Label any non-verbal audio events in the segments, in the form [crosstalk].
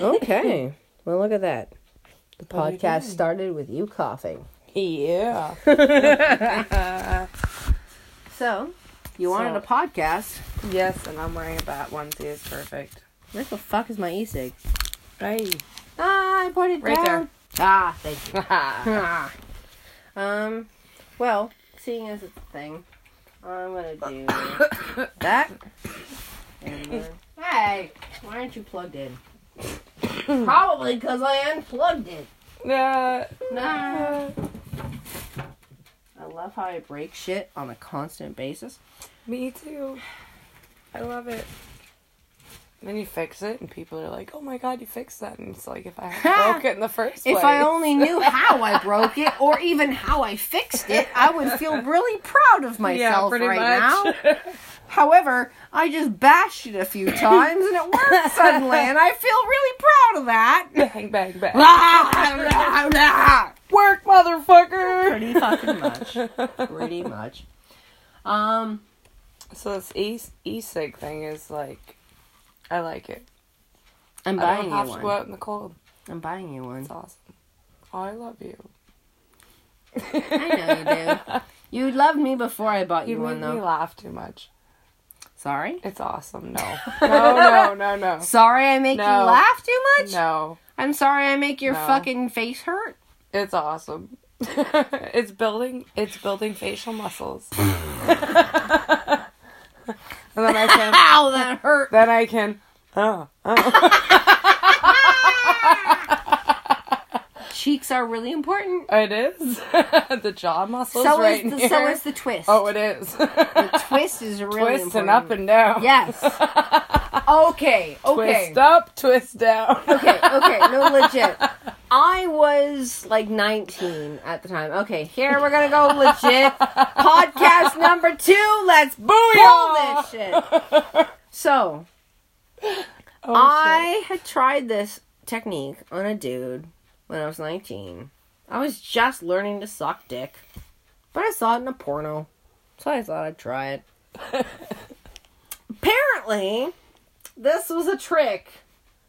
Okay. [laughs] Well, look at that. The podcast started with you coughing. Yeah. [laughs] So, you wanted So- a podcast. yes, and I'm wearing a bat onesie. It's perfect. Where the fuck is my e-cig? Hey. Ah, I put it Right down. Ah, thank you. Ah. [laughs] um, well, seeing as it's a thing, I'm gonna do [coughs] that. And then, hey, why aren't you plugged in? Probably because I unplugged it. Nah. Nah. I love how I break shit on a constant basis. Me too. I love it. And then you fix it, and people are like, "Oh my god, you fixed that!" And it's like, if I [laughs] broke it in the first place, If I only knew [laughs] how I broke it or even how I fixed it, I would feel really proud of myself right now. [laughs] However, I just bashed it a few times and it worked suddenly, and I feel really proud of that. [laughs] bang, bang, bang. Work, motherfucker. Pretty fucking much. Pretty much. Um, So this e e cig thing is like, I like it. I'm buying I buying don't you have to go one. out in the cold. I'm buying you one. It's awesome. I love you. I know you do. [laughs] You loved me before I bought you, You one, make me though. laugh too much. Sorry. It's awesome. No, [laughs] no, no, no, no, Sorry, I make you laugh too much. no. I'm sorry, I make your No. fucking face hurt. It's awesome. [laughs] it's building. It's building facial muscles. and [laughs] then I can. Ow, that hurt. Then I can. Oh, oh. Cheeks are really important. It is [laughs] the jaw muscles So right is the here. so is the twist. Oh, it is. the twist is really Twist and up and down. Yes. [laughs] Okay. Okay. Twist up, twist down. Okay. Okay. No, [laughs] legit. I was like 19 at the time. Okay, here we're gonna go legit. Podcast number two. Let's pull Booyah! this shit. So Oh, I had tried this technique on a dude when I was 19. I was just learning to suck dick, but I saw it in a porno, so I thought I'd try it. Apparently, this was a trick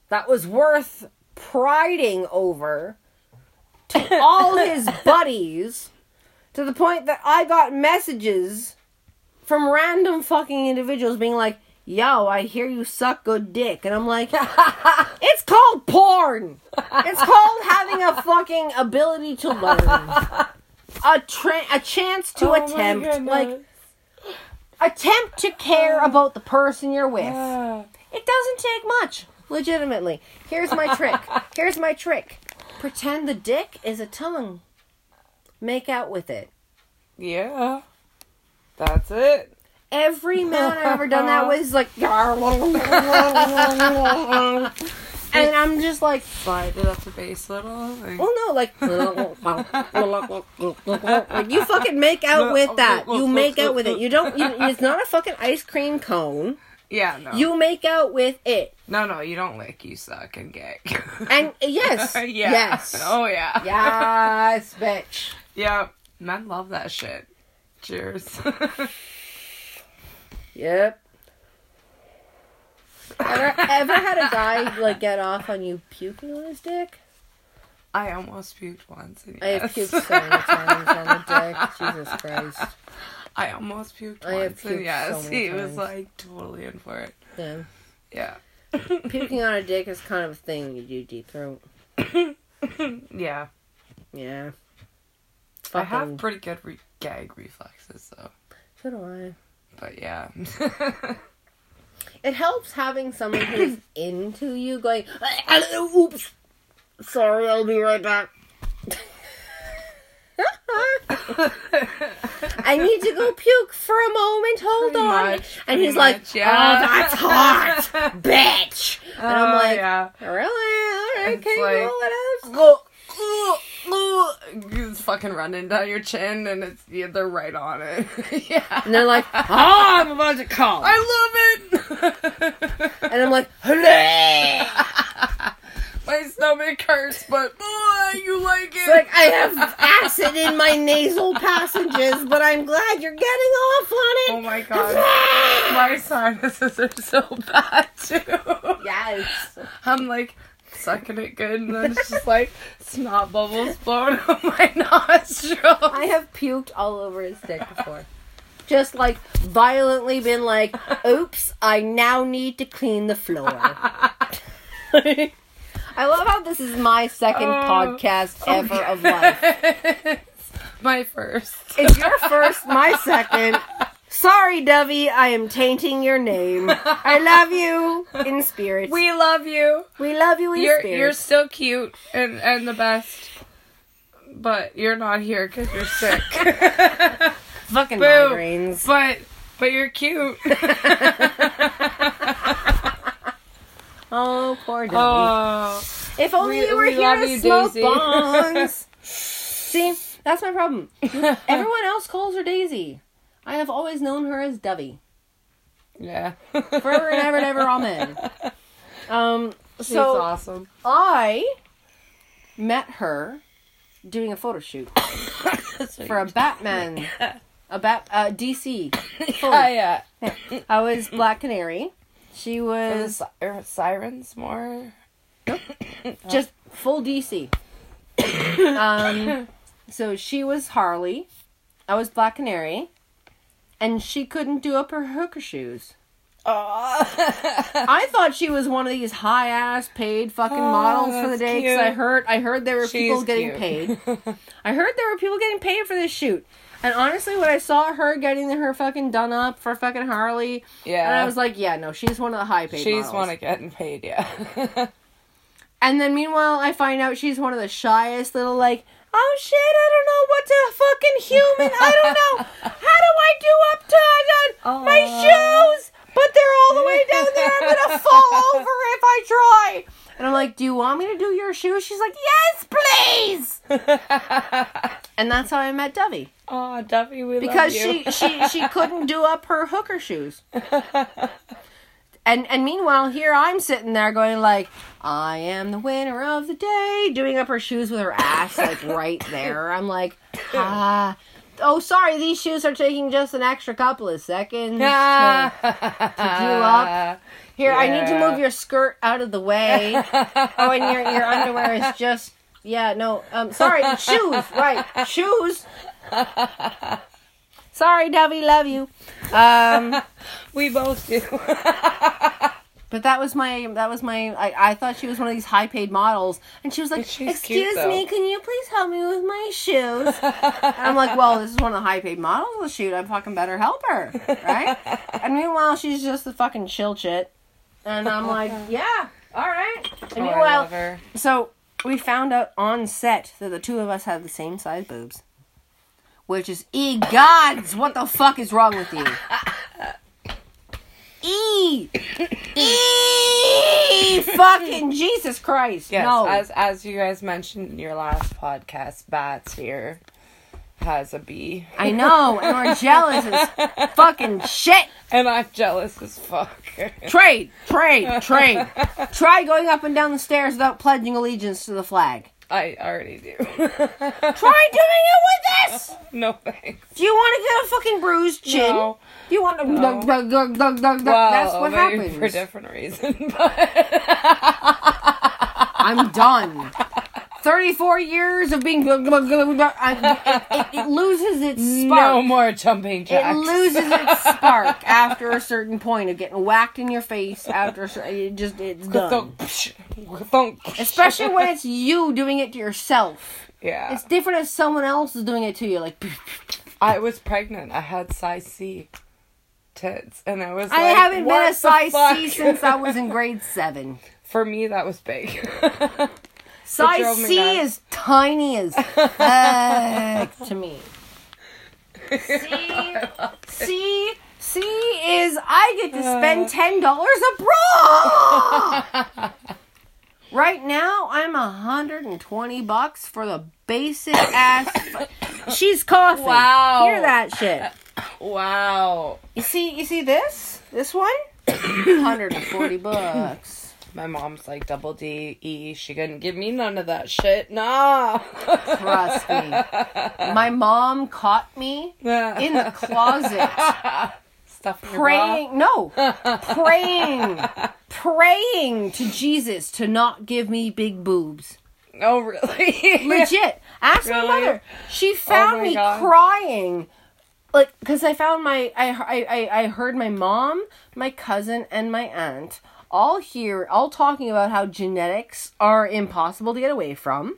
that was worth priding over to all his [laughs] buddies to the point that I got messages from random fucking individuals being like, Yo, I hear you suck good dick. And I'm like, [laughs] it's called porn. It's called having a fucking ability to learn. A tra- a chance to Oh attempt. Like, attempt to care about the person you're with. It doesn't take much. Legitimately. Here's my trick. [laughs] Here's my trick. Pretend the dick is a tongue. Make out with it. yeah. That's it. Every [laughs] man I've ever done that with is like, [laughs] and I'm just like, Slide it up the base a little. like- well, no, like, [laughs] like you fucking make out with that. You make out with it. You don't. You, it's not a fucking ice cream cone. yeah, no. You make out with it. no, no, you don't lick, you suck and gag. And yes, yeah. yes, Oh, yeah. yes, bitch. Yeah. Men love that shit. Cheers. Yep. Ever, ever had a guy like get off on you puking on his dick? I almost puked once. And I have puked so many times on the dick. Jesus Christ. [laughs] I almost puked I have once. and puked yes, so many he was like totally in for it. Yeah. Yeah. Puking on a dick is kind of a thing you do deep throat. [laughs] Yeah. Yeah. I have pretty good re- gag reflexes though. so do I. But yeah. [laughs] It helps having someone who's [coughs] into you going, oops. Sorry, I'll be right back. [laughs] I need to go puke for a moment. Hold Pretty on. much, and he's like, much, yeah. "Oh, that's hot, [laughs] bitch." And I'm Oh, like, yeah. "Really? All right, It's okay, like- well, whatever." It's fucking running down your chin, and it's yeah, they're right on it. [laughs] yeah, And they're like, "Oh, [laughs] I'm about to come," I love it. [laughs] and I'm like, "Hooray!" My stomach hurts, but oh, you like it. It's like I have acid in my nasal passages, but I'm glad you're getting off on it. oh my god, my sinuses are so bad too. Yes. I'm like, sucking it good, and then it's just [laughs] like snot bubbles blowing [laughs] out my nostrils. I have puked all over his dick before. Just like violently been like, oops, I now need to clean the floor. [laughs] I love how this is my second Oh, podcast ever of life. my first. It's your first, my second. Sorry, Dovey, I am tainting your name. I love you [laughs] in spirit. We, love you. We love you in You're spirit. you're still cute and and the best, but you're not here because you're sick. [laughs] fucking Boo. migraines. but but you're cute. [laughs] Oh, poor Dovey. oh, if only we- you were we here to you, smoke Daisy. bongs. See, that's my problem. Everyone else calls her Daisy. I have always known her as Dovey. yeah. [laughs] Forever and ever and ever, amen. Um, She's so awesome. I met her doing a photo shoot [coughs] for a Batman, a bat, uh, DC. Oh [coughs] yeah. I was Black Canary. She was are sirens more? [coughs] just full DC. um, so she was Harley. I was Black Canary, and she couldn't do up her hooker shoes. Oh, I thought she was one of these high ass paid fucking Oh, models for the day because I heard I heard there were people getting cute. paid. [laughs] I heard there were people getting paid for this shoot. And honestly, when I saw her getting her fucking done up for fucking Harley, yeah. and I was like, yeah, no, she's one of the high paid she's models. one of getting paid. Yeah. [laughs] And then meanwhile, I find out she's one of the shyest little like, oh shit, I don't know what's a fucking human. I don't know. How do I do up to uh, my shoes? But they're all the way down there. I'm gonna [laughs] fall over if I try. And I'm like, do you want me to do your shoes? She's like, yes, please. [laughs] And that's how I met Dovey oh, Duffy, we because love you. she she she couldn't do up her hooker shoes. [laughs] And and meanwhile, here I'm sitting there going like, I am the winner of the day, doing up her shoes with her ass like [laughs] right there. I'm like, ah. Oh, sorry, these shoes are taking just an extra couple of seconds to, [laughs] to do up. Here, I need to move your skirt out of the way. oh, and your your underwear is [laughs] just yeah, no. Um sorry, shoes, right. Shoes. Sorry, Dovey, love you. Um [laughs] we both do. [laughs] but that was my that was my I, I thought she was one of these high paid models and she was like, She's cute, Excuse though." me, can you please help me with my shoes? [laughs] and I'm like, Well, this is one of the high paid models of the shoot, I'm fucking better help her. Right? and meanwhile she's just the fucking chill chit. And I'm like, Yeah, alright. And Oh, meanwhile her. So we found out on set that the two of us have the same size boobs. Which is e gods, what the fuck is wrong with you? E E fucking Jesus Christ. Yes, no. as as you guys mentioned in your last podcast, Bats here has a B, I know, and we're jealous as fucking shit. and I'm jealous as fuck. Trade, trade, trade. Try going up and down the stairs without pledging allegiance to the flag. I already do. [laughs] Try doing it with this. [laughs] no thanks. Do you want to get a fucking bruised chin? No. Do you want to? No. Dug, dug, dug, dug, dug. Well, That's what maybe happens. for different reason, [laughs] but I'm done. 34 years of being. I, it, it, it loses its [laughs] no spark. more jumping jacks. it loses its [laughs] spark after a certain point of getting whacked in your face. After it just it's done. Thunk, psh, thunk. Especially when it's [laughs] you doing it to yourself. yeah. It's different if someone else is doing it to you. Like I was pregnant. I had size C tits, and I was. I like, haven't been a size fuck? C since I was in grade seven. For me, that was big. Size C is tiny as fuck to me. [laughs] C, C, C is I get to spend ten dollars abroad. right now, I'm a hundred and twenty bucks for the basic ass. She's coughing. Wow. hear that shit. wow. You see, you see this, this one, [coughs] hundred and forty bucks. My mom's like double D E. She couldn't give me none of that shit. Nah. Trust me. [laughs] My mom caught me in the closet [laughs] stuff in your bra? praying no [laughs] praying praying to jesus to not give me big boobs Oh, really? legit ask my mother she oh found my me God. crying like because i found my I i i heard my mom my cousin and my aunt all here all talking about how genetics are impossible to get away from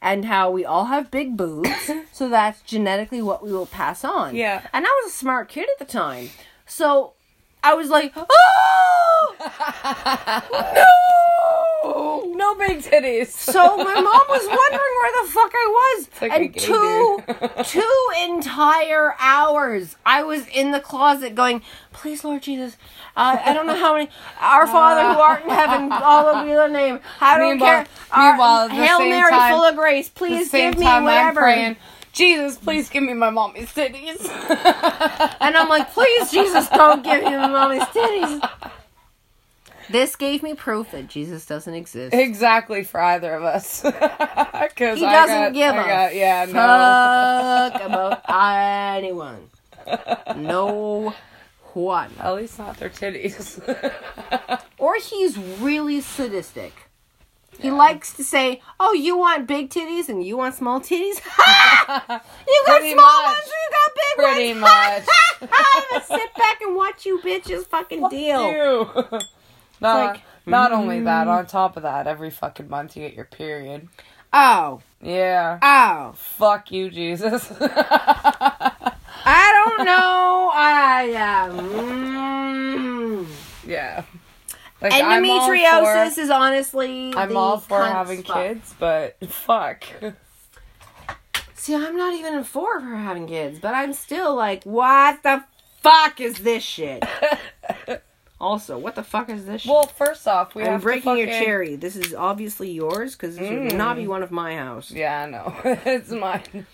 and how we all have big boobs [coughs] so that's genetically what we will pass on. Yeah. and i was a smart kid at the time. So i was like [laughs] oh no no big titties. so my mom was wondering where the fuck I was. like and two [laughs] two entire hours I was in the closet going, Please Lord Jesus, uh, I don't know how many Our Father who art in heaven, all of your name. I don't Meanwhile- care. Our- meanwhile, the Hail Mary time- full of grace, please give me whatever. praying. Jesus, please give me my mommy's titties. And I'm like, please, Jesus, don't give me my mommy's titties. [laughs] This gave me proof that Jesus doesn't exist. exactly for either of us. [laughs] Because He doesn't give I a got, yeah, no. fuck [laughs] about anyone. No one. At least not their titties. [laughs] Or he's really sadistic. He likes to say, "Oh, you want big titties and you want small titties? You got Pretty small much. ones, or you got big Pretty ones. much. I'm gonna sit back and watch you bitches fucking deal." Ew. Not, like, not only that, on top of that, every fucking month you get your period. Oh, Yeah. oh. Fuck you, Jesus. [laughs] I don't know. I um. yeah. Like, Endometriosis for- is honestly. I'm all for having kids, but fuck. See, I'm not even in for her having kids, but I'm still like, what the fuck is this shit? [laughs] also, what the fuck is this shit? Well, first off, we I'm have breaking to your cherry. This is obviously yours because this would not be mm. one of my house. Yeah, I know. [laughs] it's mine.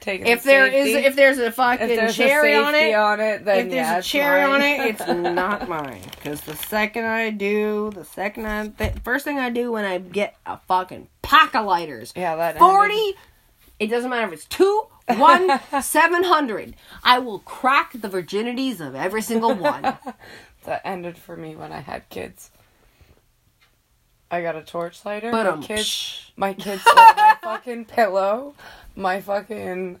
Taking If the there is, if there's a fucking there's cherry a on it, on it, then if there's yeah, a cherry mine. on it, it's [laughs] not mine. Because the second I do, the second I, th- first thing I do when I get a fucking pack of lighters, yeah, that ended- 40 it doesn't matter if it's two [laughs] one seven hundred i will crack the virginities of every single one that ended for me when I had kids. I got a torch lighter. but my um kids, my kids my [laughs] fucking pillow, my fucking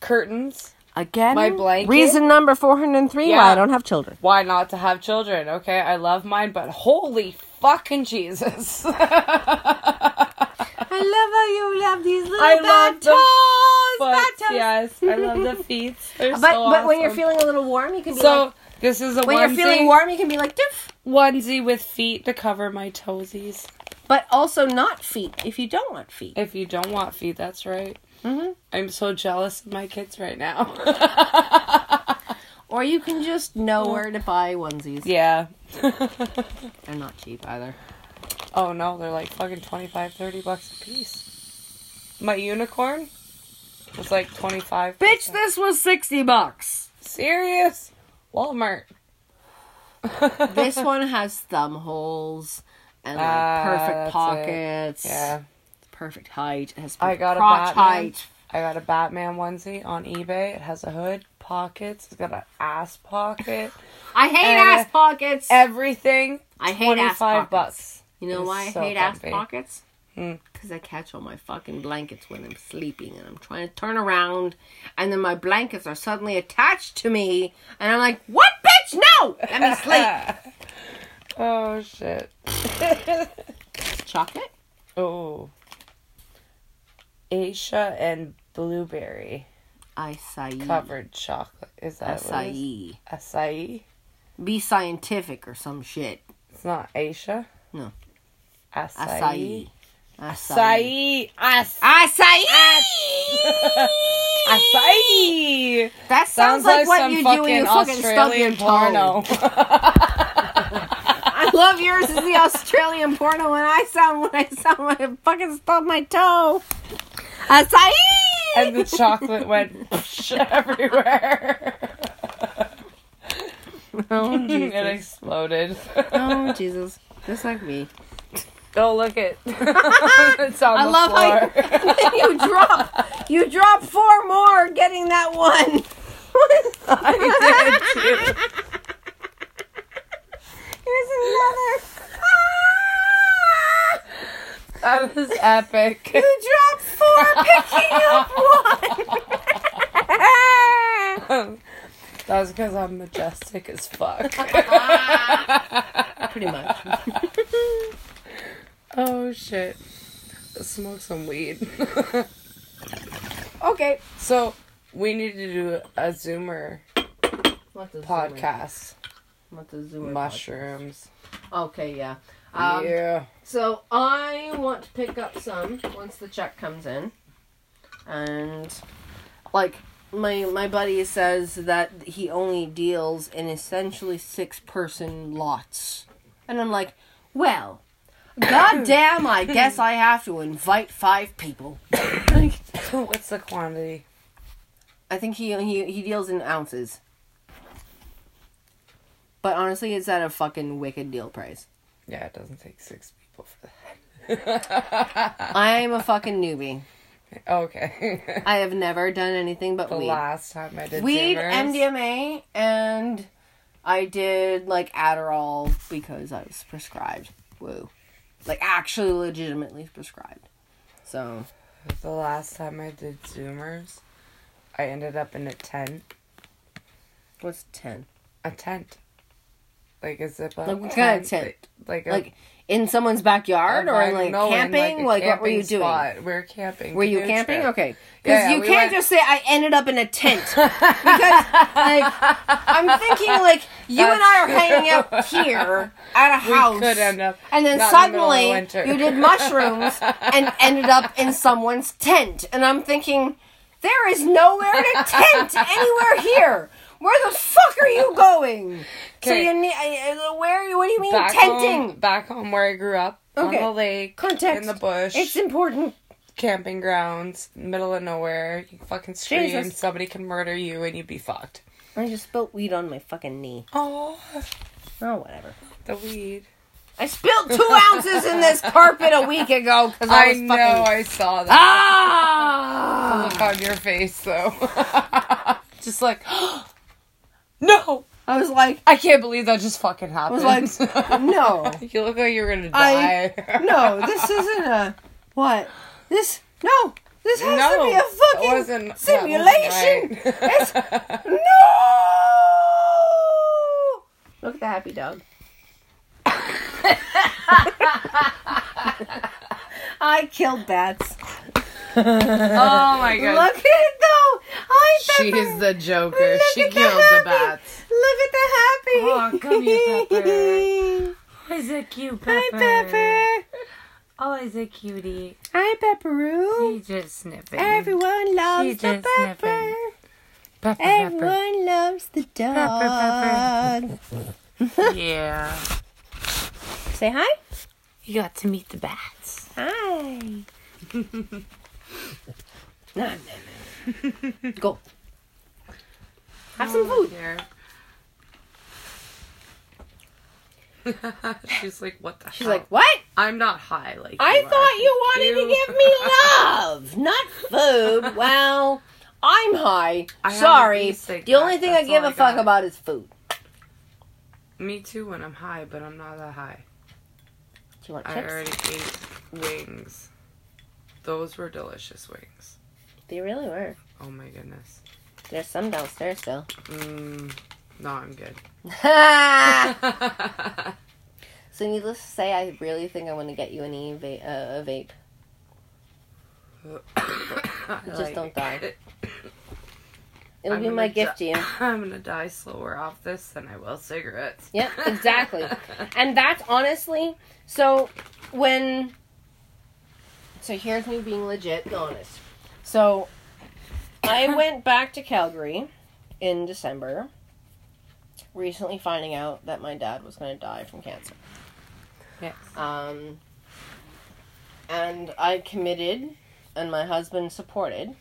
curtains. again my blanket? reason number 403 Yeah. why i don't have children Why not to have children? Okay, I love mine, but holy fucking Jesus! [laughs] i love how you love these little I bad love the toes but bad toes. yes, I love the [laughs] feet. They're but so but when you're feeling a little warm you can be so like this is a when onesie, you're feeling warm you can be like Diff. onesie with feet to cover my toesies. but also not feet if you don't want feet If you don't want feet, that's right. hmm I'm so jealous of my kids right now. [laughs] or you can just know where to buy onesies yeah. [laughs] they're not cheap either oh no, they're like fucking 25, 30 bucks a piece. My unicorn was like 25. bitch this was 60 bucks Serious? Walmart. [laughs] this one has thumb holes and like, Ah, perfect that's it. pockets. Yeah. Perfect height. It has I got a Batman. height. I got a Batman onesie on eBay. It has a hood, pockets. It's got an ass pocket. [laughs] I hate ass pockets. Everything. I hate ass 25 pockets. bucks. You know why I so hate ass pockets? Because I catch all my fucking blankets when I'm sleeping and I'm trying to turn around and then my blankets are suddenly attached to me and I'm like, what bitch? No! Let me sleep. [laughs] oh shit. [laughs] Chocolate? Oh. Aisha and blueberry Acai. covered chocolate. Is that what it is? Acai. Acai? Be scientific or some shit. It's not Aisha? No. Acai. Acai. Acai. Ac- Acai. Acai. That sounds, like, what some you do fucking when you fucking stub your Australian toe. porno. [laughs] I love yours is the Australian porno when I sound when I sound when I fucking stub my toe. Acai. and the chocolate went everywhere. oh [laughs] Jesus. it exploded. Oh Jesus. Just like me. Oh, look it. [laughs] it's on I the love floor. how [laughs] you, you drop you drop four more getting that one. [laughs] I did too. Here's another. That was epic. You dropped four, picking up one. That's because I'm majestic as fuck. Pretty much. Oh shit. Let's smoke some weed. [laughs] Okay. so we need to do a zoomer podcast. Zoomer? Mushrooms. podcast? Okay, yeah. Um, yeah. So I want to pick up some once the check comes in, and like my my buddy says that he only deals in essentially six person lots, and I'm like, well, goddamn, I guess I have to invite five people. [coughs] What's the quantity? I think he he he deals in ounces. But honestly, it's at a fucking wicked deal price. Yeah, it doesn't take six people for that. [laughs] I'm a fucking newbie. okay. [laughs] I have never done anything but weed the weed. last time I did weed, Zoomers- MDMA, and I did like Adderall because I was prescribed. Woo. Like actually legitimately prescribed. So The last time I did Zoomers, I ended up in a tent. what's ten? A tent. Like a zip up. Like what kind of tent? Like, a, Like in someone's backyard or in like no, in, camping? a like what were you camping doing? spot. We were camping. Were you camping? trip. Okay. Because Yeah, yeah, you we can't went- just say I ended up in a tent. [laughs] because like I'm thinking [laughs] like you and I are hanging out here at a [laughs] We house. could end up and then in the suddenly you did mushrooms and ended up in someone's tent. And I'm thinking, there is nowhere to tent anywhere here. Where the fuck are you going? So you need uh, where? Are you what do you mean back tenting? Home, back home where I grew up. Okay. On the lake. Context. In the bush. It's important. camping grounds. Middle of nowhere. You fucking scream. Jesus. Somebody can murder you and you'd be fucked. I just spilled weed on my fucking knee. Oh, Oh, whatever. the weed. I spilled two ounces in this carpet a week ago because I I, was fucking. I know I saw that. Ah! Look on your face, though. [laughs] just like, [gasps] [laughs] no! I was like, I can't believe that just fucking I happened. was like, no, [laughs] you look like you're gonna I- die. no, this isn't a what? This no, this has no, to be a fucking simulation. wasn't [laughs] It's no. Look at the happy dog. [laughs] I killed bats. oh my god. Look at it though. Hi, Pepper. She's the Joker. Look she at the killed the bats. Look at the happy. Oh, come here, Pepper. [laughs] Is it cute, Pepper. Hi, Pepper. Oh, is it cutie? Hi, Pepperoo. She's just sniffing. Everyone loves She's the just pepper. sniffing. Pepper, pepper. Everyone loves the dog. Pepper, Yeah. Say hi. You got to meet the bats. Hi. Nom, nom, nom. Go. Have some food. Oh, [laughs] She's like, what the She's hell? like, what? I'm not high like I you thought you wanted to give me [laughs] love, not food. [laughs] Well, I'm high. I Sorry. The only thing I give all a I fuck about is food. Me too when I'm high, but I'm not that high. Do you want chips? I already ate wings. Those were delicious wings. They really were. Oh my goodness. There's some downstairs still. Mm, no, I'm good. [laughs] [laughs] so needless to say, I really think I want to get you an e va- uh, a vape. [coughs] Just don't die. [coughs] It'll I'm be my gift to you. [coughs] I'm gonna die slower off this than I will cigarettes. Yep, exactly. [laughs] and that's honestly so when so here's me being legit honest. So I [laughs] went back to Calgary in December, recently finding out that my dad was going to die from cancer. Yes. Um, and I committed, and my husband supported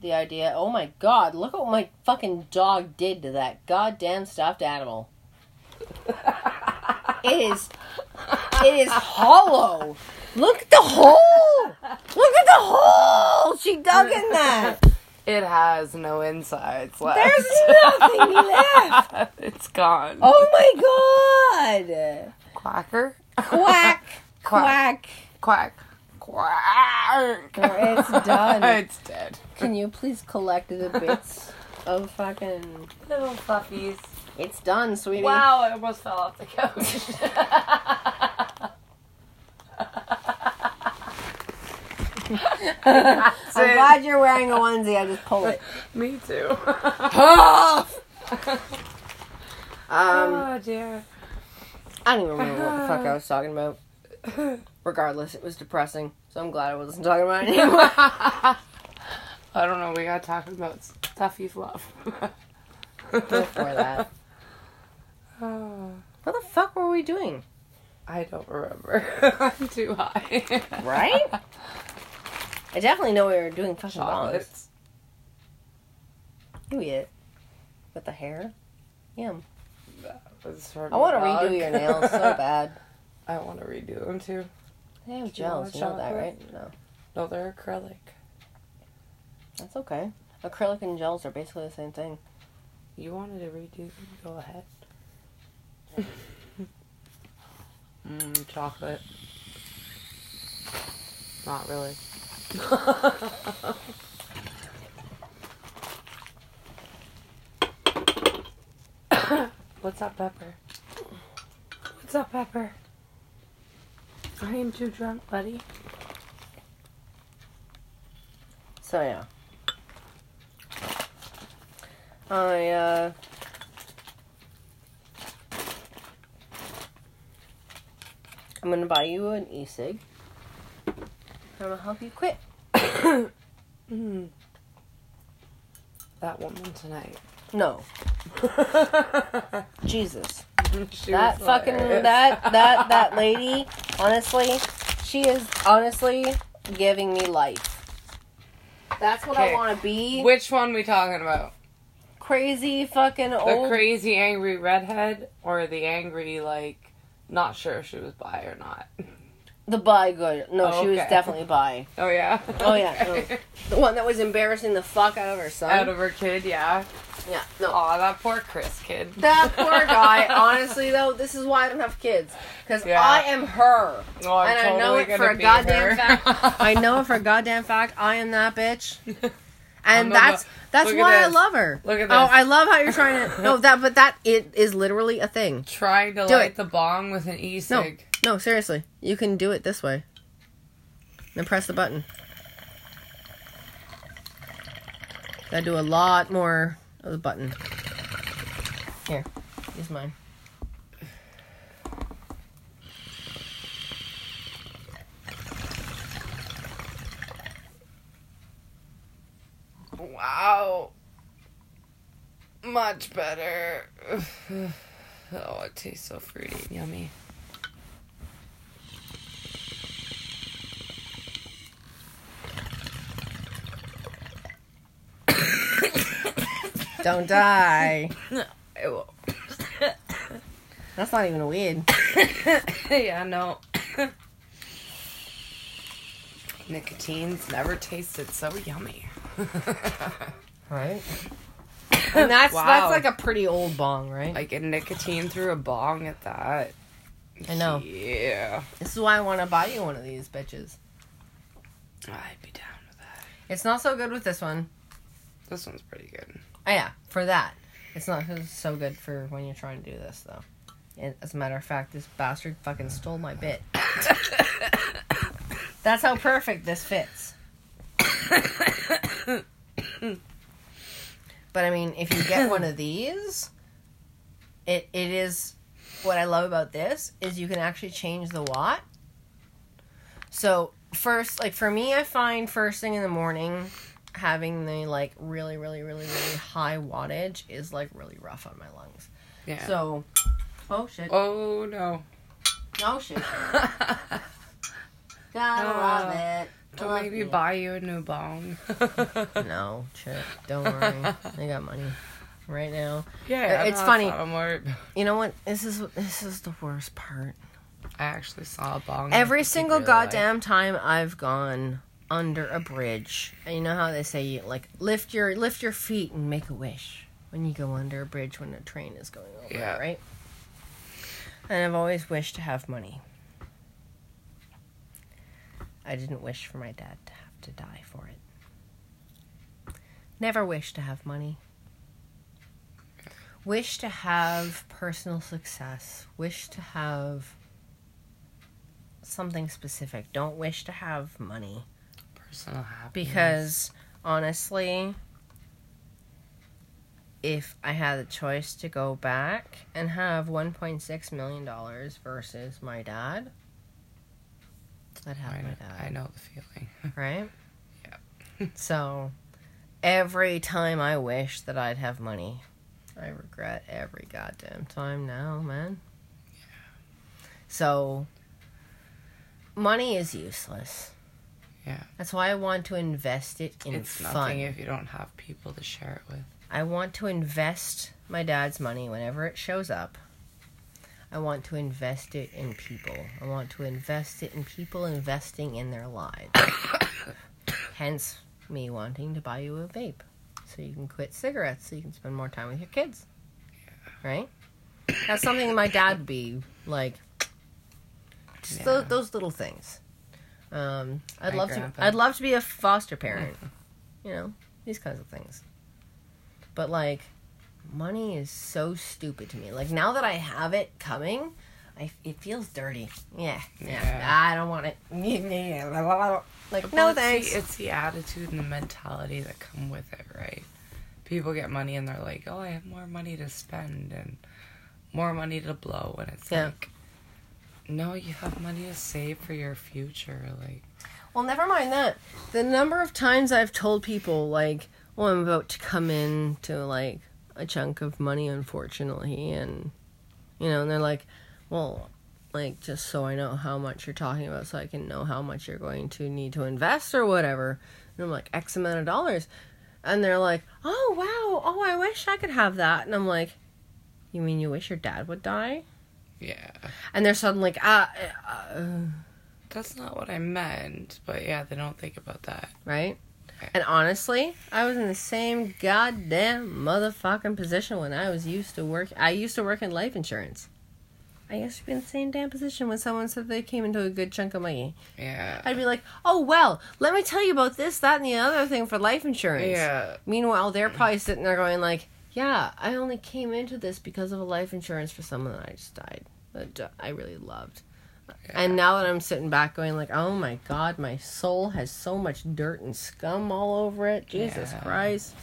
the idea. Oh my god, look what my fucking dog did to that goddamn stuffed animal. [laughs] it is, it is hollow. Look at the hole. Look at the hole she dug in that. It has no insides left. There's [laughs] nothing left. it's gone. Oh my god! Quacker. Quack, [laughs] quack. Quack. Quack. It's done. [laughs] it's dead. Can you please collect the bits of fucking? Little fluffies. It's done, sweetie. Wow, I almost fell off the couch. I'm glad you're wearing a onesie. I just pull it. [laughs] Me too. [laughs] [laughs] Um, oh dear. I don't even remember what the fuck I was talking about. Regardless, it was depressing, so I'm glad I wasn't talking about it anymore. I don't know. We got talking about stuff you love. Before that, Oh, what the fuck were we doing? I don't remember. I'm too high. Right? I definitely know we were doing fucking. Chocolates. You eat it with the hair. Yum. That was from I want to redo your nails so [laughs] bad. I want to redo them too. They have Do gels, you know that, right? No, No, they're acrylic. that's okay. Acrylic and gels are basically the same thing. You wanted to redo them? Go ahead. Mmm, [laughs] chocolate. Not really. [coughs] What's up, Pepper? What's up, Pepper? I am too drunk, buddy. So yeah. I uh I'm gonna buy you an e-cig. I'm gonna help you quit. Mm. [coughs] That woman tonight. No. [laughs] Jesus. [laughs] She that fucking hilarious. that [laughs] that that lady, honestly, she is honestly giving me life. That's what I want to be. Which one we talking about? Crazy fucking The old. The crazy angry redhead or the angry like not sure if she was bi or not? The bi good. No, Oh, she was okay. definitely bi. [laughs] Oh yeah. Oh, yeah, [laughs] Okay. Oh. The one that was embarrassing the fuck out of her son. Out of her kid, yeah. yeah. No. Aw, that poor Chris kid. That poor [laughs] guy. Honestly, though, this is why I don't have kids because Yeah. I am her. Oh, I'm and I know it for a goddamn her. fact. I know it for a goddamn fact. I am that bitch. And that's that's look why I love her. Look at Oh. I love how you're trying to. No, that but that it is literally a thing. Trying to Do light it. the bong with an e-cig. No, seriously, you can do it this way. Then press the button. Gotta do a lot more of the button. Here, use mine. Wow. Much better. [sighs] Oh, it tastes so fruity yummy. Don't die. [laughs] It will. That's not even a weed. [laughs] yeah, no. [laughs] Nicotine's never tasted so yummy. Right? And that's Wow. that's like a pretty old bong, right? like a nicotine through a bong at that. I know. Yeah. This is why I want to buy you one of these bitches. I'd be down with that. It's not so good with this one. This one's pretty good. Oh yeah, for that. It's not so good for when you're trying to do this though. And as a matter of fact, this bastard fucking stole my bit. [coughs] That's how perfect this fits. but I mean, if you get one of these, it it is what I love about this is you can actually change the watt. So first, like for me, I find first thing in the morning having the like really, really, really, really high wattage is like really rough on my lungs. Yeah. So, oh shit, oh no. oh shit, [laughs] gotta ah, love it. Don't make me buy you a new bong. [laughs] No, shit, don't worry, I got money right now. Yeah, It's funny. that's not what I'm worried about. You know what? This is this is the worst part. I actually saw a bong. Every single goddamn time I've gone under a bridge. And you know how they say you like lift your lift your feet and make a wish when you go under a bridge when a train is going over, Yeah. right? And I've always wished to have money. I didn't wish for my dad to have to die for it. Never wished to have money. Wish to have personal success. Wish to have something specific. Don't wish to have money. Personal happiness. Because honestly, if I had the choice to go back and have $1.6 million versus my dad, I'd have I my know, dad. I know the feeling. [laughs] Right? Yeah. [laughs] so, every time I wish that I'd have money, I regret every goddamn time now, man. Yeah. So, money is useless. Yeah. That's why I want to invest it in it's fun. nothing if you don't have people to share it with. I want to invest my dad's money whenever it shows up. I want to invest it in people. I want to invest it in people investing in their lives. [coughs] Hence, me wanting to buy you a vape. So you can quit cigarettes, so you can spend more time with your kids. Right? That's something my dad would be like. Just Yeah. those little things. Um, I'd My love grandpa. to. I'd love to be a foster parent. You know, these kinds of things. But like, money is so stupid to me. Like now that I have it coming, I it feels dirty. Yeah, yeah. Yeah. I don't want it. [laughs] Like no it's the- thanks. it's the attitude and the mentality that come with it, right? People get money and they're like, "Oh, I have more money to spend and more money to blow," and it's Yeah. like, no, you have money to save for your future. Like, Well, never mind that. The number of times I've told people like, "Well, I'm about to come in to like a chunk of money, unfortunately," and you know, and they're like, "Well." Like just so I know how much you're talking about, so I can know how much you're going to need to invest or whatever. And I'm like X amount of dollars, and they're like, "Oh wow, oh I wish I could have that." And I'm like, "You mean you wish your dad would die?" Yeah, And they're suddenly like, "Ah, uh, uh, that's not what I meant. But yeah, they don't think about that. right? And honestly, I was in the same goddamn motherfucking position when I was used to work. I used to work in life insurance. I used to be in the same damn position when someone said they came into a good chunk of money. Yeah, I'd be like, "Oh well, let me tell you about this, that, and the other thing for life insurance." yeah, Meanwhile, they're probably sitting there going like, "Yeah, I only came into this because of a life insurance for someone that I just died that I really loved." And now that I'm sitting back going like, "Oh my god, my soul has so much dirt and scum all over it. Jesus Yeah. Christ."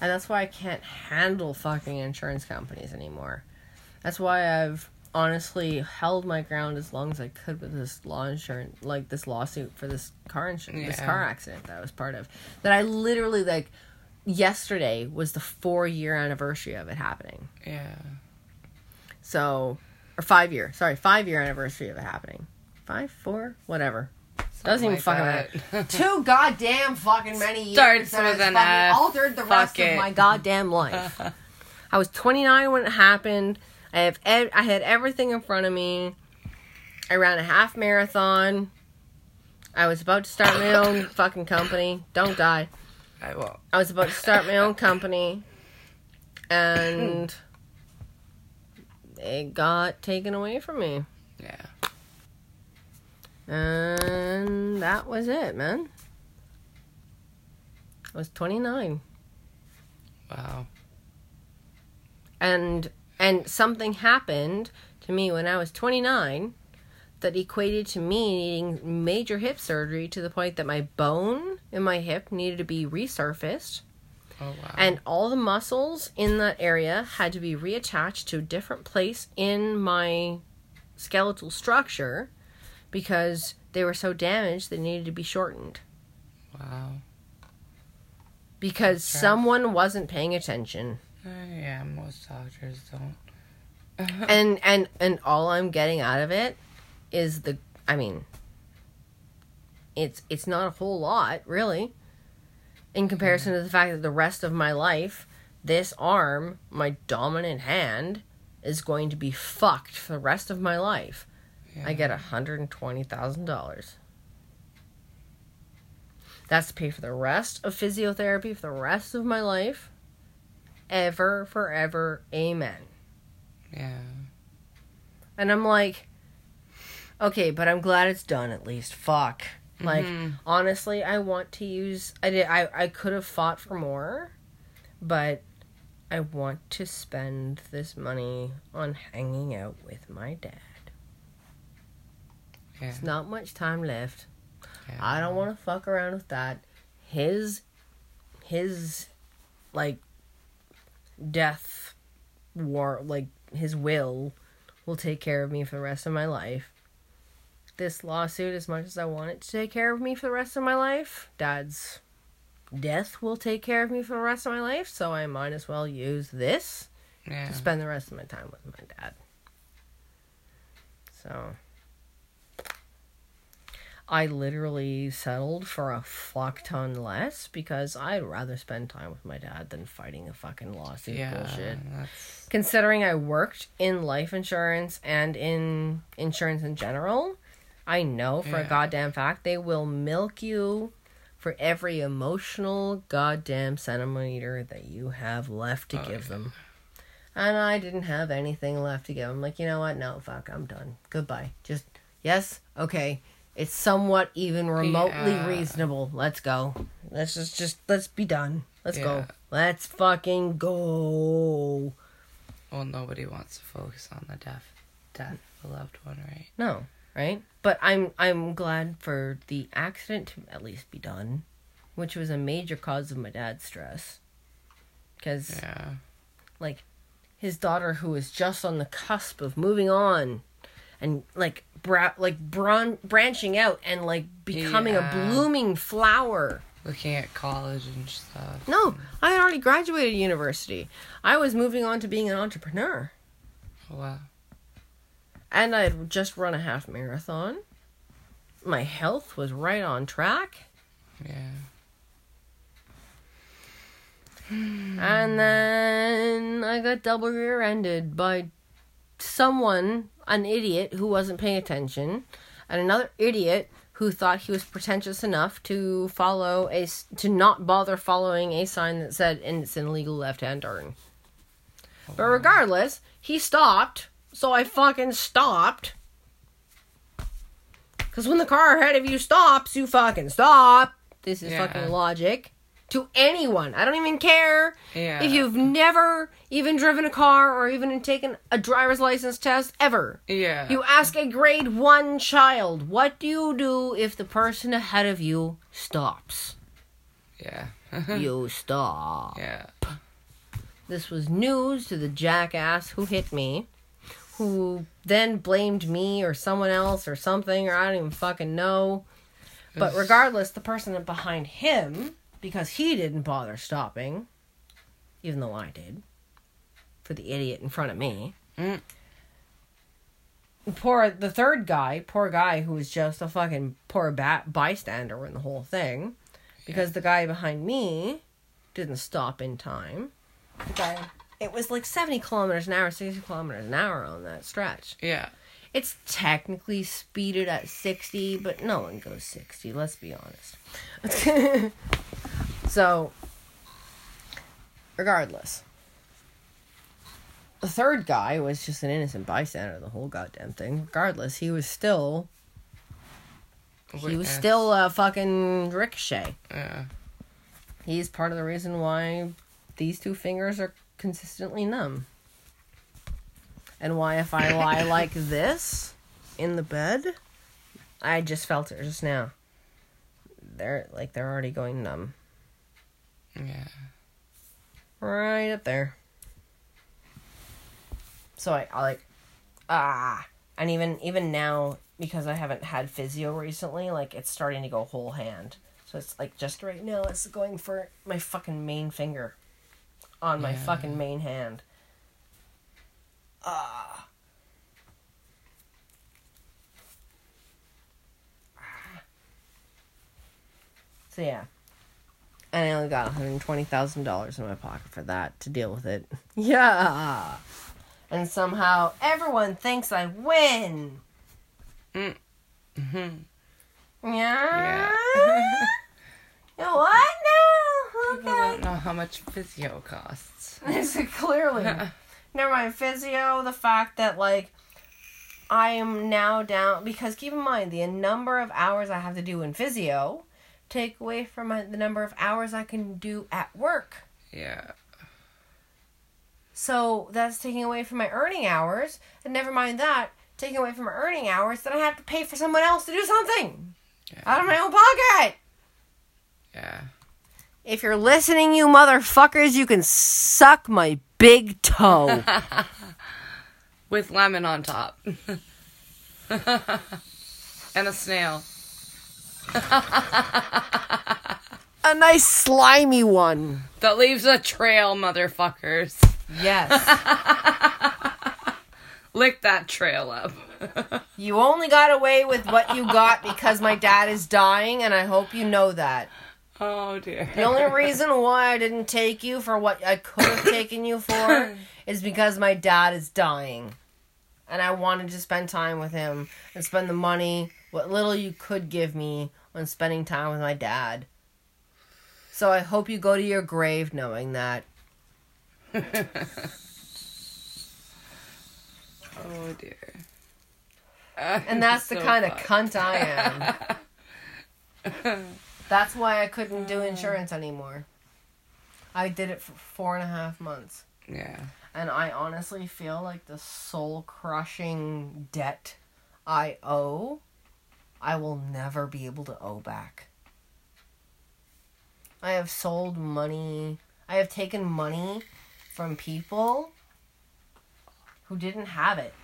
And that's why I can't handle fucking insurance companies anymore. That's why I've honestly held my ground as long as I could with this law insurance, like this lawsuit for this car insurance, this car accident that I was part of. That I literally like yesterday was the four year anniversary of it happening. yeah. So, or five year, sorry, five year anniversary of it happening. Five, four, whatever. Doesn't even fucking matter. matter. Too goddamn fucking many years. Starts that with has an F. altered the Fuck rest of my goddamn life. [laughs] I was 29 when it happened. I have ev- I had everything in front of me. I ran a half marathon. I was about to start my own fucking company. Don't die. I will. I was about to start my own company, and it got taken away from me. Yeah. And that was it, man. I was 29. Wow. And and something happened to me when I was 29 that equated to me needing major hip surgery to the point that my bone in my hip needed to be resurfaced Oh wow. and all the muscles in that area had to be reattached to a different place in my skeletal structure because they were so damaged they needed to be shortened wow. because Okay. someone wasn't paying attention Uh, yeah, most doctors don't. and and and all i'm getting out of it is the i mean it's it's not a whole lot really in comparison to the fact that the rest of my life this arm my dominant hand is going to be fucked for the rest of my life i Yeah. get $120000 That's to pay for the rest of physiotherapy for the rest of my life. Ever, forever, amen. Yeah. And I'm like, okay, but I'm glad it's done at least. Fuck. Like, Mhm. honestly, I want to use. I did. I I could have fought for more, but I want to spend this money on hanging out with my dad. Yeah. There's not much time left. yeah. I don't want to fuck around with that. His, his, like, death, war, like his will, will take care of me for the rest of my life. This lawsuit, as much as I want it to take care of me for the rest of my life, Dad's death will take care of me for the rest of my life. So I might as well use this Yeah. to spend the rest of my time with my dad. So I literally settled for a fuck ton less because I'd rather spend time with my dad than fighting a fucking lawsuit yeah. bullshit. That's, Considering I worked in life insurance and in insurance in general, I know for a goddamn fact they will milk you for every emotional goddamn centimeter that you have left to Oh, give yeah. them. And I didn't have anything left to give them. Like, you know what? No, fuck, I'm done. Goodbye. Just, yes, okay. It's somewhat even remotely Yeah. reasonable. Let's go. Let's just, just, let's be done. Let's go. Let's fucking go. well, nobody wants to focus on the death, death of a loved one, right? No, right? But I'm I'm glad for the accident to at least be done, which was a major cause of my dad's stress. Cuz Yeah. like his daughter who was just on the cusp of moving on and like bra- like bron- branching out and like becoming Yeah. a blooming flower. Looking at college and stuff. No, I had already graduated university. I was moving on to being an entrepreneur. Wow. And I'd just run a half marathon. My health was right on track, Yeah. [sighs] and then I got double rear-ended by someone, an idiot who wasn't paying attention, and another idiot who thought he was pretentious enough to follow a to not bother following a sign that said and it's an illegal left-hand turn. Oh, but regardless, he stopped, so I fucking stopped. Cause when the car ahead of you stops, you fucking stop. This is Yeah. fucking logic. To anyone. I don't even care Yeah. if you've never even driven a car or even taken a driver's license test ever. Yeah. You ask a grade one child, what do you do if the person ahead of you stops? Yeah. [laughs] you stop. yeah. This was news to the jackass who hit me, who then blamed me or someone else or something, or I don't even fucking know. But regardless, the person behind him, because he didn't bother stopping, even though I did, for the idiot in front of me. Mm. Poor the third guy, poor guy who was just a fucking poor ba- bystander in the whole thing, because the guy behind me didn't stop in time. The guy, it was like seventy kilometers an hour, sixty kilometers an hour on that stretch. Yeah. It's technically speeded at 60, but no one goes 60, let's be honest. [laughs] so, regardless, the third guy was just an innocent bystander of the whole goddamn thing. Regardless, he was still he was still a fucking ricochet. Yeah. He's part of the reason why these two fingers are consistently numb. And why, if I lie [laughs] like this in the bed, I just felt it just now. They're like they're already going numb. Yeah. Right up there. So I, I like ah and even even now because I haven't had physio recently, like it's starting to go whole hand. So it's like just right now it's going for my fucking main finger on my Yeah. fucking main hand. Ah. So yeah. And I only got $120,000 in my pocket for that to deal with it. [laughs] Yeah. And somehow everyone thinks I win. Mm. Mhm. Yeah. Yeah. [laughs] [laughs] You know what? No. People don't know how much physio costs. [laughs] I said clearly. [laughs] Never mind physio. The fact that like I am now down because keep in mind the number of hours I have to do in physio take away from my, the number of hours I can do at work. Yeah. So that's taking away from my earning hours, and never mind that, taking away from my earning hours, then I have to pay for someone else to do something Yeah. out of my own pocket. If you're listening, you motherfuckers, you can suck my big toe. [laughs] With lemon on top. [laughs] and a snail. [laughs] A nice slimy one. That leaves a trail, motherfuckers. Yes. Lick that trail up. you only got away with what you got because my dad is dying, and I hope you know that. Oh dear. The only [laughs] reason why I didn't take you for what I could have taken you for [laughs] is because my dad is dying. And I wanted to spend time with him and spend the money, what little you could give me, on spending time with my dad. So I hope you go to your grave knowing that. [laughs] Oh dear. And that's the So kind of cunt I am. That's why I couldn't do mm. insurance anymore. I did it for four and a half months. Yeah. And I honestly feel like the soul crushing debt I owe, I will never be able to owe back. I have sold money, I have taken money from people who didn't have it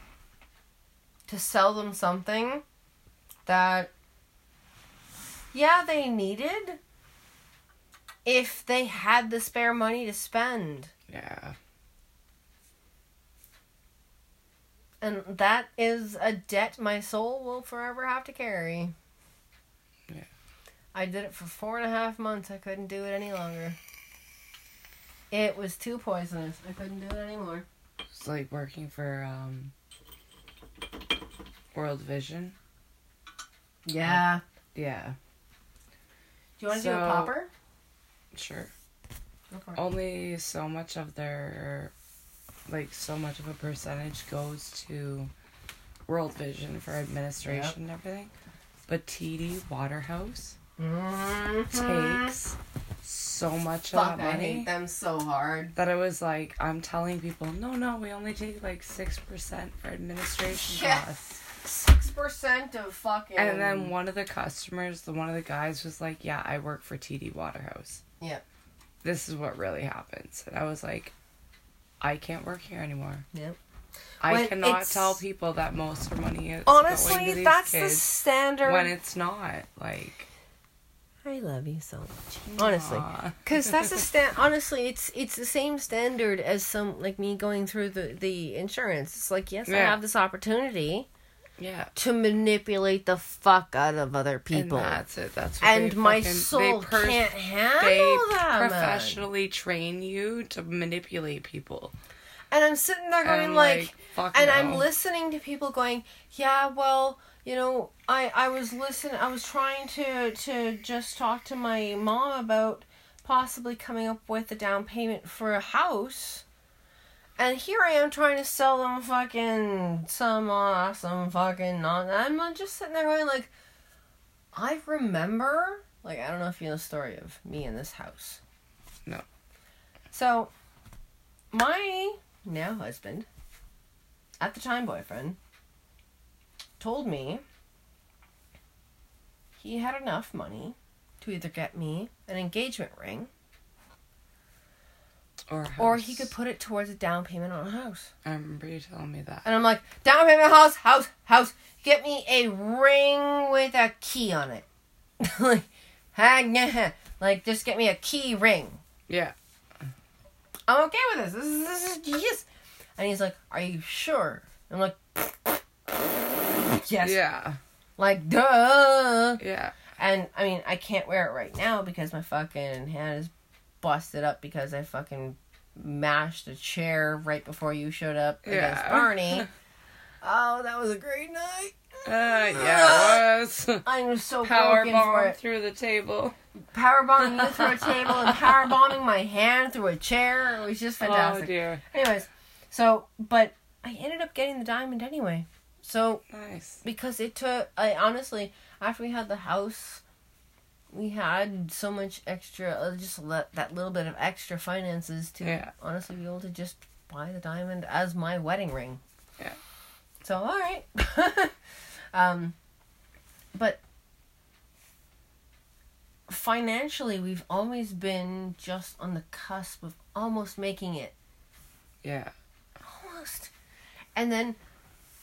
to sell them something that, yeah, they needed if they had the spare money to spend. Yeah. And that is a debt my soul will forever have to carry. Yeah. I did it for four and a half months. I couldn't do it any longer. It was too poisonous. I couldn't do it anymore. It's like working for um World Vision. Yeah. Yeah. Do you want to do a popper? Sure. Only so much of their like so much of a percentage goes to World Vision for administration and everything. But TD Waterhouse Mhm. takes so much Fuck, of that I money hate them so hard. that I was like, I'm telling people, no, no, we only take like six percent for administration Yeah. costs. Percent of fucking. And then one of the customers, the one of the guys was like, Yeah, I work for TD Waterhouse. Yep. This is what really happens. And I was like, I can't work here anymore. Yep. I When cannot it's- tell people that most of money is Honestly, that's the standard. when it's not. Like I love you so much. Honestly. [laughs] Because that's a stand. Honestly, it's it's the same standard as some like me going through the the insurance. It's like yes, I have this opportunity Yeah. to manipulate the fuck out of other people, And that's it. That's what and my fucking- soul they per- can't handle They that. man. professionally train you to manipulate people. And I'm sitting there going And like, like, and no. I'm listening to people going, yeah, well, you know, I I was listening, I was trying to to just talk to my mom about possibly coming up with a down payment for a house. And here I am trying to sell them fucking some awesome fucking non. I'm not just sitting there going like, I remember, like I don't know if you know the story of me in this house. No. So, my now husband, at the time boyfriend, told me he had enough money to either get me an engagement ring Or, or he could put it towards a down payment on a house. I remember you telling me that. And I'm like, down payment house, house, house. Get me a ring with a key on it. [laughs] like, ha, like, just get me a key ring. Yeah. I'm okay with this. This is, this is yes. And he's like, Are you sure? I'm like, [laughs] Yes. Yeah. Like, duh. Yeah. And I mean, I can't wear it right now because my fucking hand is busted up because I fucking mashed a chair right before you showed up against Barney. [laughs] oh, that was a great night. Uh, yeah, it was. [laughs] I'm so Power broken for it. through the table. Power bombing you through a [laughs] table and power bombing my hand through a chair. It was just fantastic. Oh fantastic. dear. Anyways, so but I ended up getting the diamond anyway. So Nice. because it took I honestly after we had the house we had so much extra uh, just let that little bit of extra finances to Yeah. honestly be able to just buy the diamond as my wedding ring Yeah. so all right [laughs] um but financially we've always been just on the cusp of almost making it Yeah. almost. And then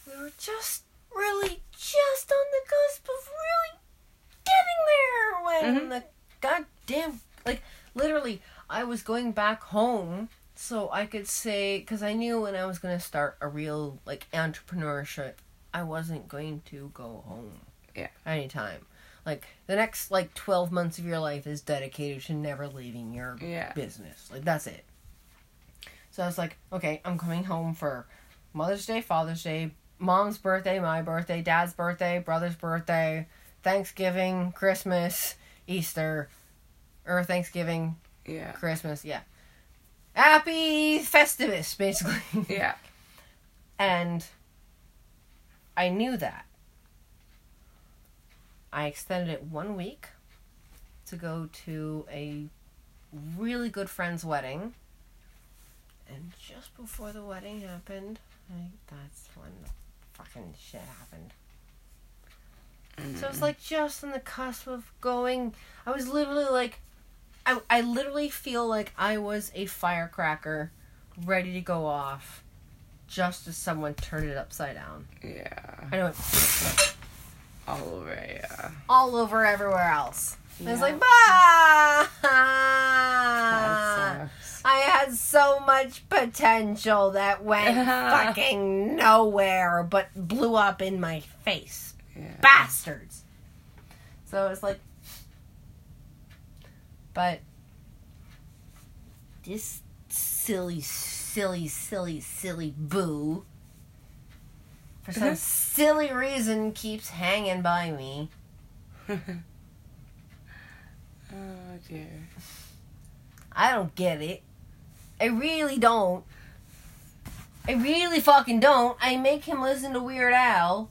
we were just really just on the cusp of really getting there when Mhm. the goddamn like literally I was going back home so I could say because I knew when I was gonna start a real like entrepreneurship I wasn't going to go home Yeah. anytime like the next like 12 months of your life is dedicated to never leaving your Yeah. business like that's it so I was like, okay, I'm coming home for Mother's Day, Father's Day, Mom's birthday, my birthday, Dad's birthday, brother's birthday, Thanksgiving, Christmas, Easter, or Thanksgiving, Yeah. Christmas, yeah. Happy Festivus, basically. [laughs] Yeah. and I knew that. I extended it one week to go to a really good friend's wedding. And just before the wedding happened, I, that's when the fucking shit happened. So it's like just on the cusp of going. I was literally like, I, I literally feel like I was a firecracker ready to go off just as someone turned it upside down. Yeah. And it [laughs] All over. Yeah. all over everywhere else. And It's Yeah. like, bah! I had so much potential that went [laughs] fucking nowhere but blew up in my face. Yeah. Bastards. So it's like, but this silly, silly, silly, silly boo, for some uh-huh. silly reason, keeps hanging by me. [laughs] oh dear. I don't get it. I really don't. I really fucking don't. I make him listen to Weird Al.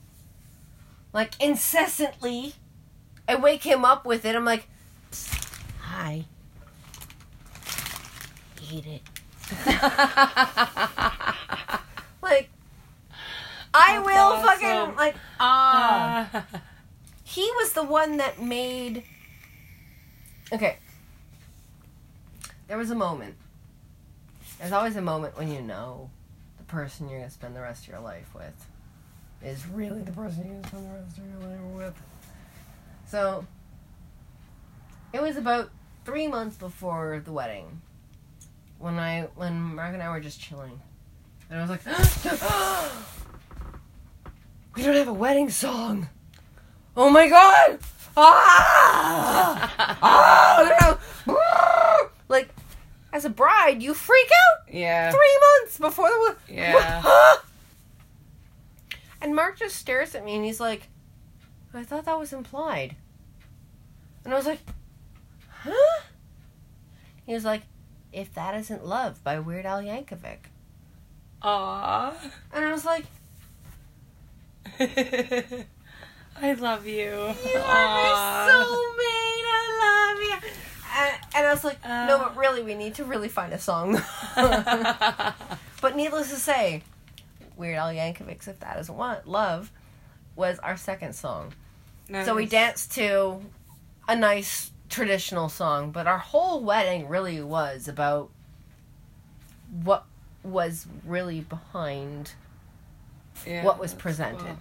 Like, incessantly. I wake him up with it. I'm like, hi. Eat it. [laughs] Like, I That's will awesome. fucking, like, ah. Ah. [laughs] he was the one that made okay there was a moment there's always a moment when you know the person you're going to spend the rest of your life with is really the person you're going spend the rest of your life with so it was about three months before the wedding when i when mark and i were just chilling and i was like [gasps] we don't have a wedding song Oh my god! Ah! ah! no. Like, as a bride, you freak out yeah. three months before the. Wedding. Yeah. [gasps] and Mark just stares at me and he's like, I thought that was implied. And I was like, huh? He was like, If That Isn't Love by Weird Al Yankovic. Aww. And I was like, [laughs] I love you. You are my soulmate. I love you. And, and I was like, no, but uh. really, we need to really find a song. [laughs] but needless to say, Weird Al Yankovic's "If That Isn't What Love" was our second song. So we danced to a nice traditional song, but our whole wedding really was about what was really behind Yeah, what was presented. cool.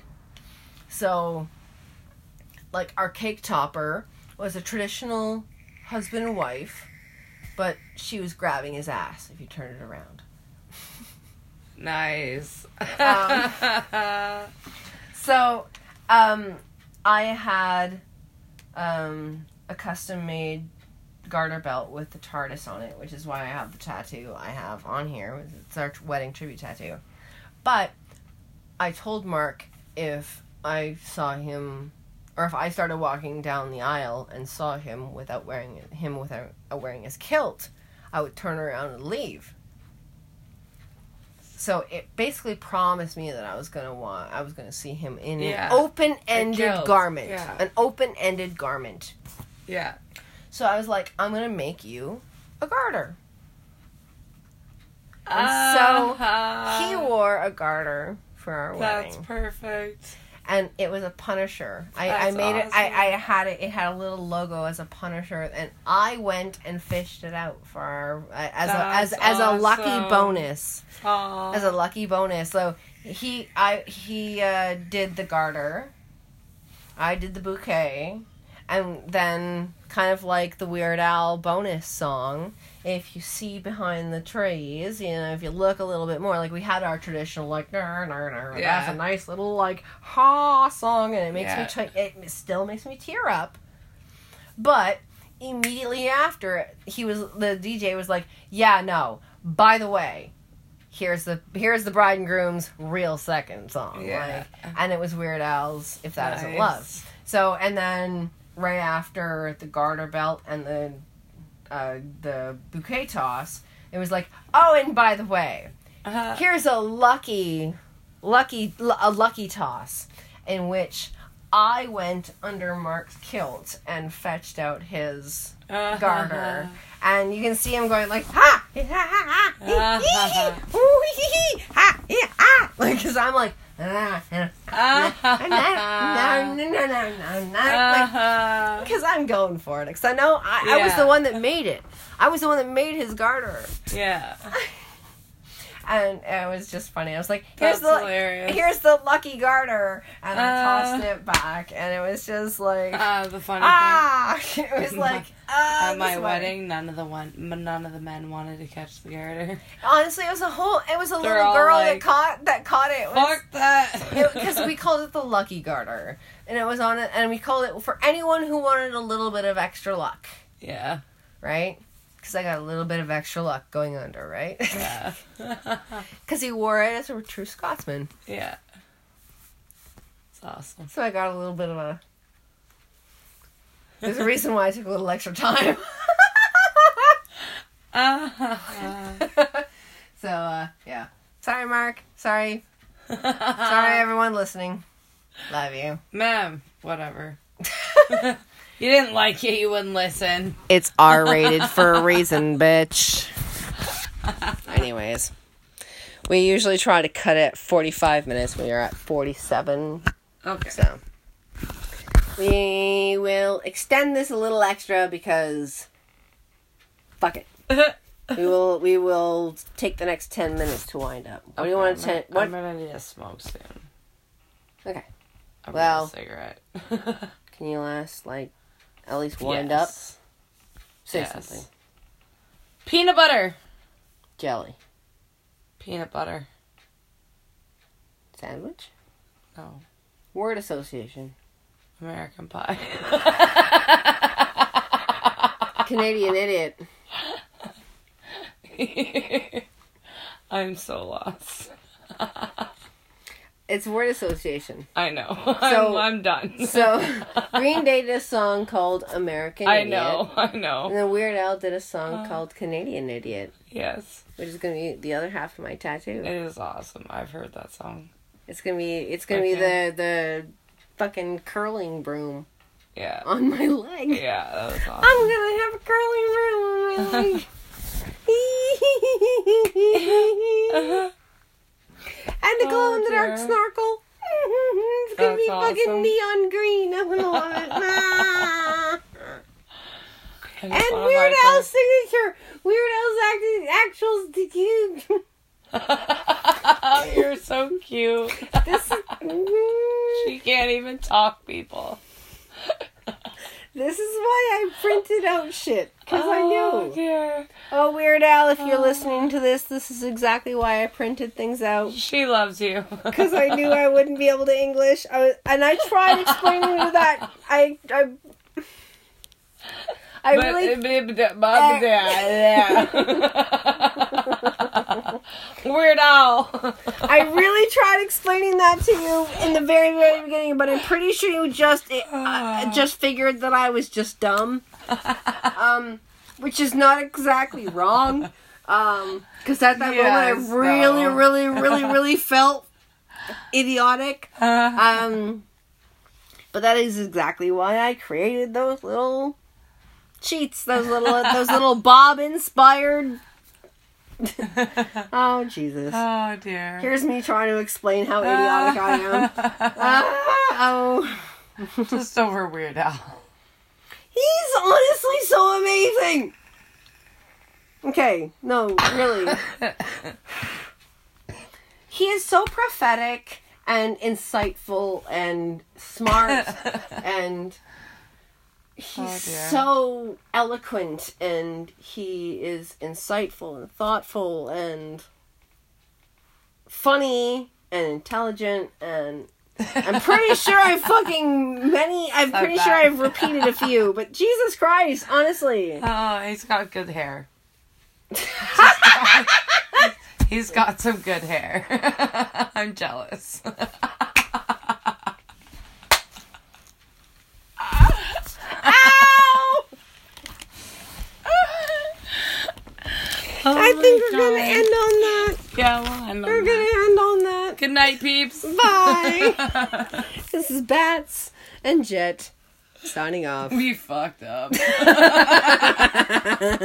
So, like our cake topper was a traditional husband and wife, but she was grabbing his ass if you turn it around. Nice. Um, So, um, I had um, a custom made garter belt with the TARDIS on it, which is why I have the tattoo I have on here. It's our wedding tribute tattoo. But I told Mark if I saw him, or if I started walking down the aisle and saw him without wearing him without wearing his kilt, I would turn around and leave. So it basically promised me that I was gonna want, I was gonna see him in Yeah. an open-ended garment, yeah. an open-ended garment. Yeah. So I was like, I'm gonna make you a garter. And so Uh-huh. he wore a garter for our That's wedding, That's perfect. And it was a Punisher. I, I That's made it. I. I had it. It had a little logo as a Punisher, and I went and fished it out for our as a as That's as a lucky bonus. Aw. As a lucky bonus. So he I he uh, did the garter. I did the bouquet, and then kind of like the Weird Al bonus song. If you see behind the trees, you know, if you look a little bit more, like we had our traditional like, nar, nar, nar, Yeah. that's a nice little like ha song, and it makes me, Yeah. try, it still makes me tear up. But immediately after, he was the DJ was like, yeah, no. By the way, here's the here's the bride and groom's real second song. Yeah. Like, and it was Weird Al's "If That Isn't Nice. Love." So and then right after the garter belt and the uh, the bouquet toss, it was like, oh, and by the way, Uh, here's a lucky, lucky, a lucky toss, in which I went under Mark's kilt and fetched out his uh, garter, and you can see him going like ha ha ha ha hee, hee, ooh, hee, hee, ha hee, ha. [laughs] Like because I'm like ah, ah, Uh-huh. no, no, no, no, no, no, because I'm going for it because I know I, I was the one that made it. I was the one that made his garter, Yeah. [laughs] and it was just funny. I was like, "Here's That's the hilarious. here's the lucky garter," and I Uh. tossed it back, and it was just like, Uh, the funny ah, [laughs] it was like, [laughs] ah, at my way. wedding, none of the one, none of the men wanted to catch the garter. [laughs] Honestly, it was a whole. It was a They're little girl like, that caught that caught it. It was- Fuck that. because we called it the lucky garter, and it was on it, and we called it for anyone who wanted a little bit of extra luck, yeah. right? Because I got a little bit of extra luck going under, right? Yeah. [laughs] Because he wore it as a true Scotsman, yeah. It's awesome. so I got a little bit of a. There's a reason why I took a little extra time. [laughs] Uh-huh. [laughs] so uh, yeah, sorry, Mark. Sorry, sorry, everyone listening. Love you. Ma'am, whatever. You didn't like it, you wouldn't listen. It's R rated for a reason, [laughs] bitch. Anyways, we usually try to cut it 45 minutes. When We are at 47, Okay. so we will extend this a little extra because fuck it. [laughs] We will we will take the next 10 minutes to wind up. What do you want to ten? What? I'm gonna need a smoke soon. Okay. I'm Well- cigarette. [laughs] Can you last like at least wind up? Say Yes. something. Peanut butter. Jelly Peanut butter. sandwich. No. Word association. American pie. [laughs] Canadian idiot. [laughs] I'm so lost. [laughs] It's word association. I know. [laughs] So- I'm, I'm done. [laughs] So [laughs] Green Day did a song called American Idiot. I Idiot. know. I know. And then Weird Al did a song Uh. called Canadian Idiot, Yes. which is gonna be the other half of my It tattoo. is awesome. I've heard that song. It's gonna be it's gonna be the the fucking curling broom Yeah. on my leg. Yeah, that was awesome. I'm gonna have a curling broom on my leg. And the glow in the dark dear. snorkel. [laughs] It's gonna be fucking awesome. neon green. I'm gonna love it. Ah. And Weird Al's signature. Weird Al's acting actual some- [laughs] [laughs] You're so cute. This is She can't even talk, people. This is why I printed out shit because I Oh, knew. dear. Oh, Weird Al, if you're oh. listening to this, this is exactly why I printed things out. She loves you. because I knew I wouldn't be able to English. I was, and I tried explaining to that. I I I But- really but- but- but- yeah. [laughs] Weird Al. I really tried explaining that to you in the very, very beginning, but I'm pretty sure you just uh, [sighs] just figured that I was just dumb. Um, which is not exactly wrong. Um, because at that Yes, moment I really, no. really, really, [laughs] really felt idiotic. Um, but that is exactly why I created those little cheats, those little, those little Bob inspired. [laughs] oh Jesus! oh dear. Here's me trying to explain how idiotic I am. Ah, [laughs] oh, Just over Weird Al. he's honestly so amazing. Okay, no, really. he is so prophetic and insightful and smart [laughs] and he's Oh, so eloquent and he is insightful and thoughtful and funny and intelligent and I'm pretty [laughs] sure I've fucking many I'm So pretty bad. sure I've repeated a few, but Jesus Christ, honestly. Oh, he's got good hair. [laughs] he's got some good hair. [laughs] I'm jealous. Ow! Oh I think we're gonna end on that. Yeah, well, end on We're that. gonna end on that. Good night, peeps. Bye. [laughs] this is Bats and Jet signing off. we fucked up. [laughs]